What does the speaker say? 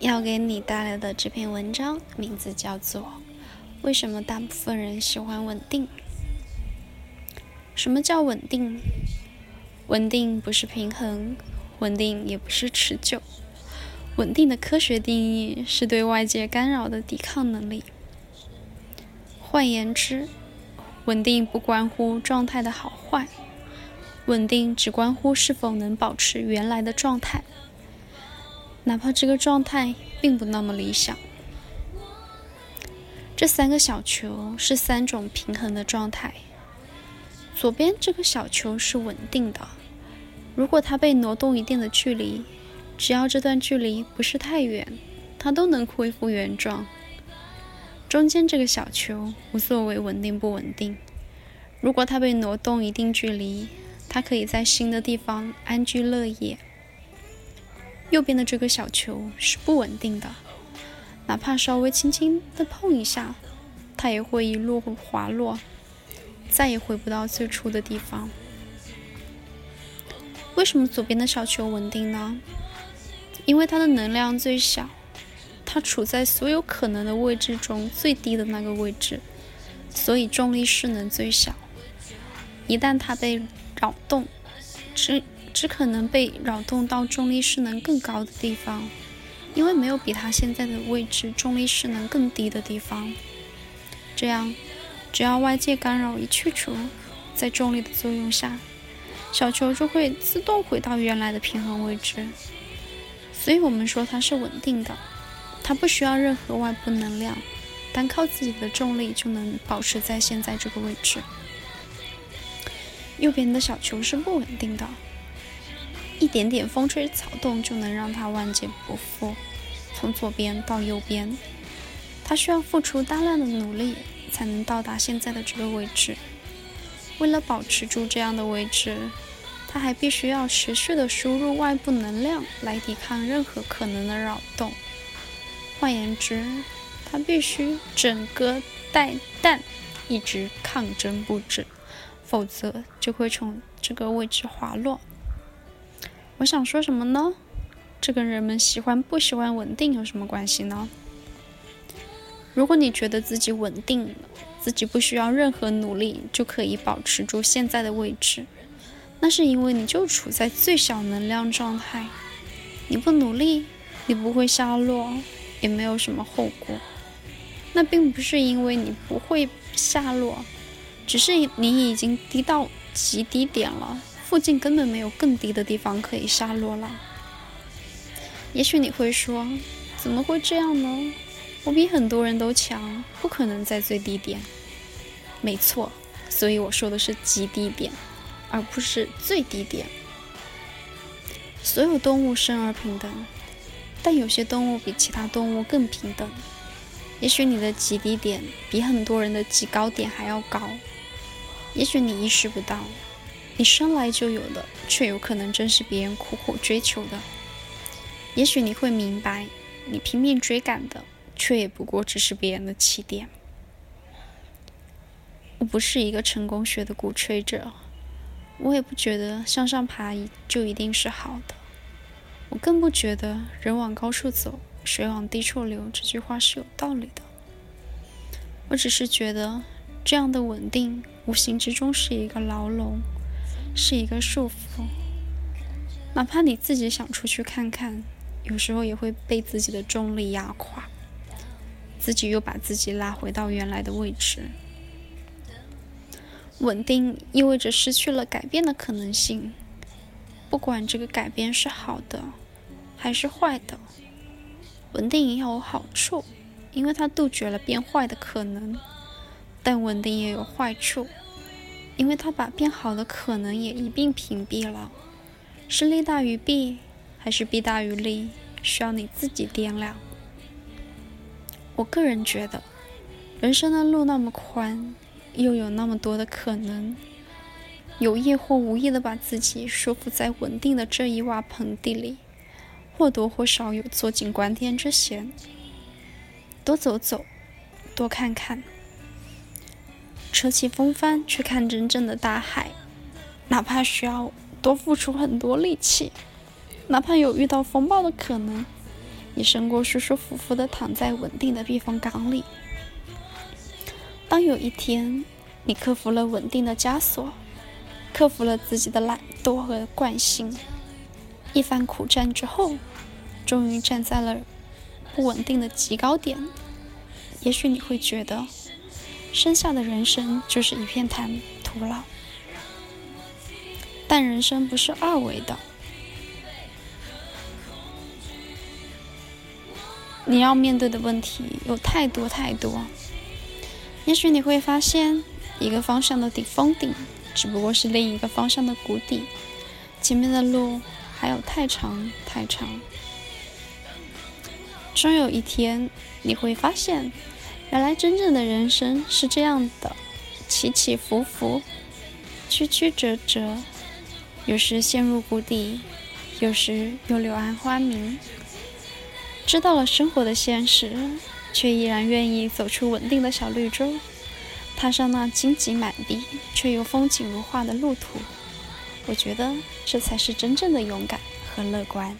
要给你带来的这篇文章名字叫做《为什么大部分人喜欢稳定》。什么叫稳定？稳定不是平衡，稳定也不是持久。稳定的科学定义是对外界干扰的抵抗能力。换言之，稳定不关乎状态的好坏，稳定只关乎是否能保持原来的状态，哪怕这个状态并不那么理想。这三个小球是三种平衡的状态。左边这个小球是稳定的，如果它被挪动一定的距离，只要这段距离不是太远，它都能恢复原状。中间这个小球无所谓稳定不稳定，如果它被挪动一定距离，它可以在新的地方安居乐业。右边的这个小球是不稳定的，哪怕稍微轻轻的碰一下，它也会一路滑落，再也回不到最初的地方。为什么左边的小球稳定呢？因为它的能量最小。它处在所有可能的位置中最低的那个位置，所以重力势能最小。一旦它被扰动，只只可能被扰动到重力势能更高的地方，因为没有比它现在的位置重力势能更低的地方。这样，只要外界干扰一去除，在重力的作用下，小球就会自动回到原来的平衡位置。所以我们说它是稳定的。它不需要任何外部能量，单靠自己的重力就能保持在现在这个位置。右边的小球是不稳定的，一点点风吹草动就能让它万劫不复，从左边到右边。它需要付出大量的努力才能到达现在的这个位置。为了保持住这样的位置，它还必须要持续的输入外部能量来抵抗任何可能的扰动。换言之，它必须整个带弹，一直抗争不止，否则就会从这个位置滑落。我想说什么呢？这跟人们喜欢不喜欢稳定有什么关系呢？如果你觉得自己稳定，自己不需要任何努力就可以保持住现在的位置，那是因为你就处在最小能量状态。你不努力，你不会下落。也没有什么后果，那并不是因为你不会下落，只是你已经低到极低点了，附近根本没有更低的地方可以下落了。也许你会说，怎么会这样呢？我比很多人都强，不可能在最低点。没错，所以我说的是极低点，而不是最低点。所有动物生而平等。但有些动物比其他动物更平等。也许你的极低点比很多人的极高点还要高。也许你意识不到，你生来就有的，却有可能正是别人苦苦追求的。也许你会明白，你拼命追赶的，却也不过只是别人的起点。我不是一个成功学的鼓吹者，我也不觉得向上爬就一定是好的。我更不觉得“人往高处走，水往低处流”这句话是有道理的。我只是觉得，这样的稳定无形之中是一个牢笼，是一个束缚。哪怕你自己想出去看看，有时候也会被自己的重力压垮，自己又把自己拉回到原来的位置。稳定意味着失去了改变的可能性。不管这个改变是好的还是坏的，稳定也有好处，因为它杜绝了变坏的可能。但稳定也有坏处，因为他把变好的可能也一并屏蔽了。是利大于弊，还是弊大于利，需要你自己掂量。我个人觉得，人生的路那么宽，又有那么多的可能。有意或无意的把自己束缚在稳定的这一洼盆地里，或多或少有坐井观天之嫌。多走走，多看看，扯起风帆去看真正的大海，哪怕需要多付出很多力气，哪怕有遇到风暴的可能，也胜过舒舒服服的躺在稳定的避风港里。当有一天你克服了稳定的枷锁，克服了自己的懒惰和惯性，一番苦战之后，终于站在了不稳定的极高点，也许你会觉得，剩下的人生就是一片坦徒劳。但人生不是二维的，你要面对的问题有太多太多。也许你会发现，一个方向的顶峰顶，只不过是另一个方向的谷底，前面的路还有太长太长。终有一天，你会发现，原来真正的人生是这样的：起起伏伏，曲曲折折，有时陷入谷底，有时又柳暗花明。知道了生活的现实。却依然愿意走出稳定的小绿洲，踏上那荆棘满地却又风景如画的路途。我觉得这才是真正的勇敢和乐观。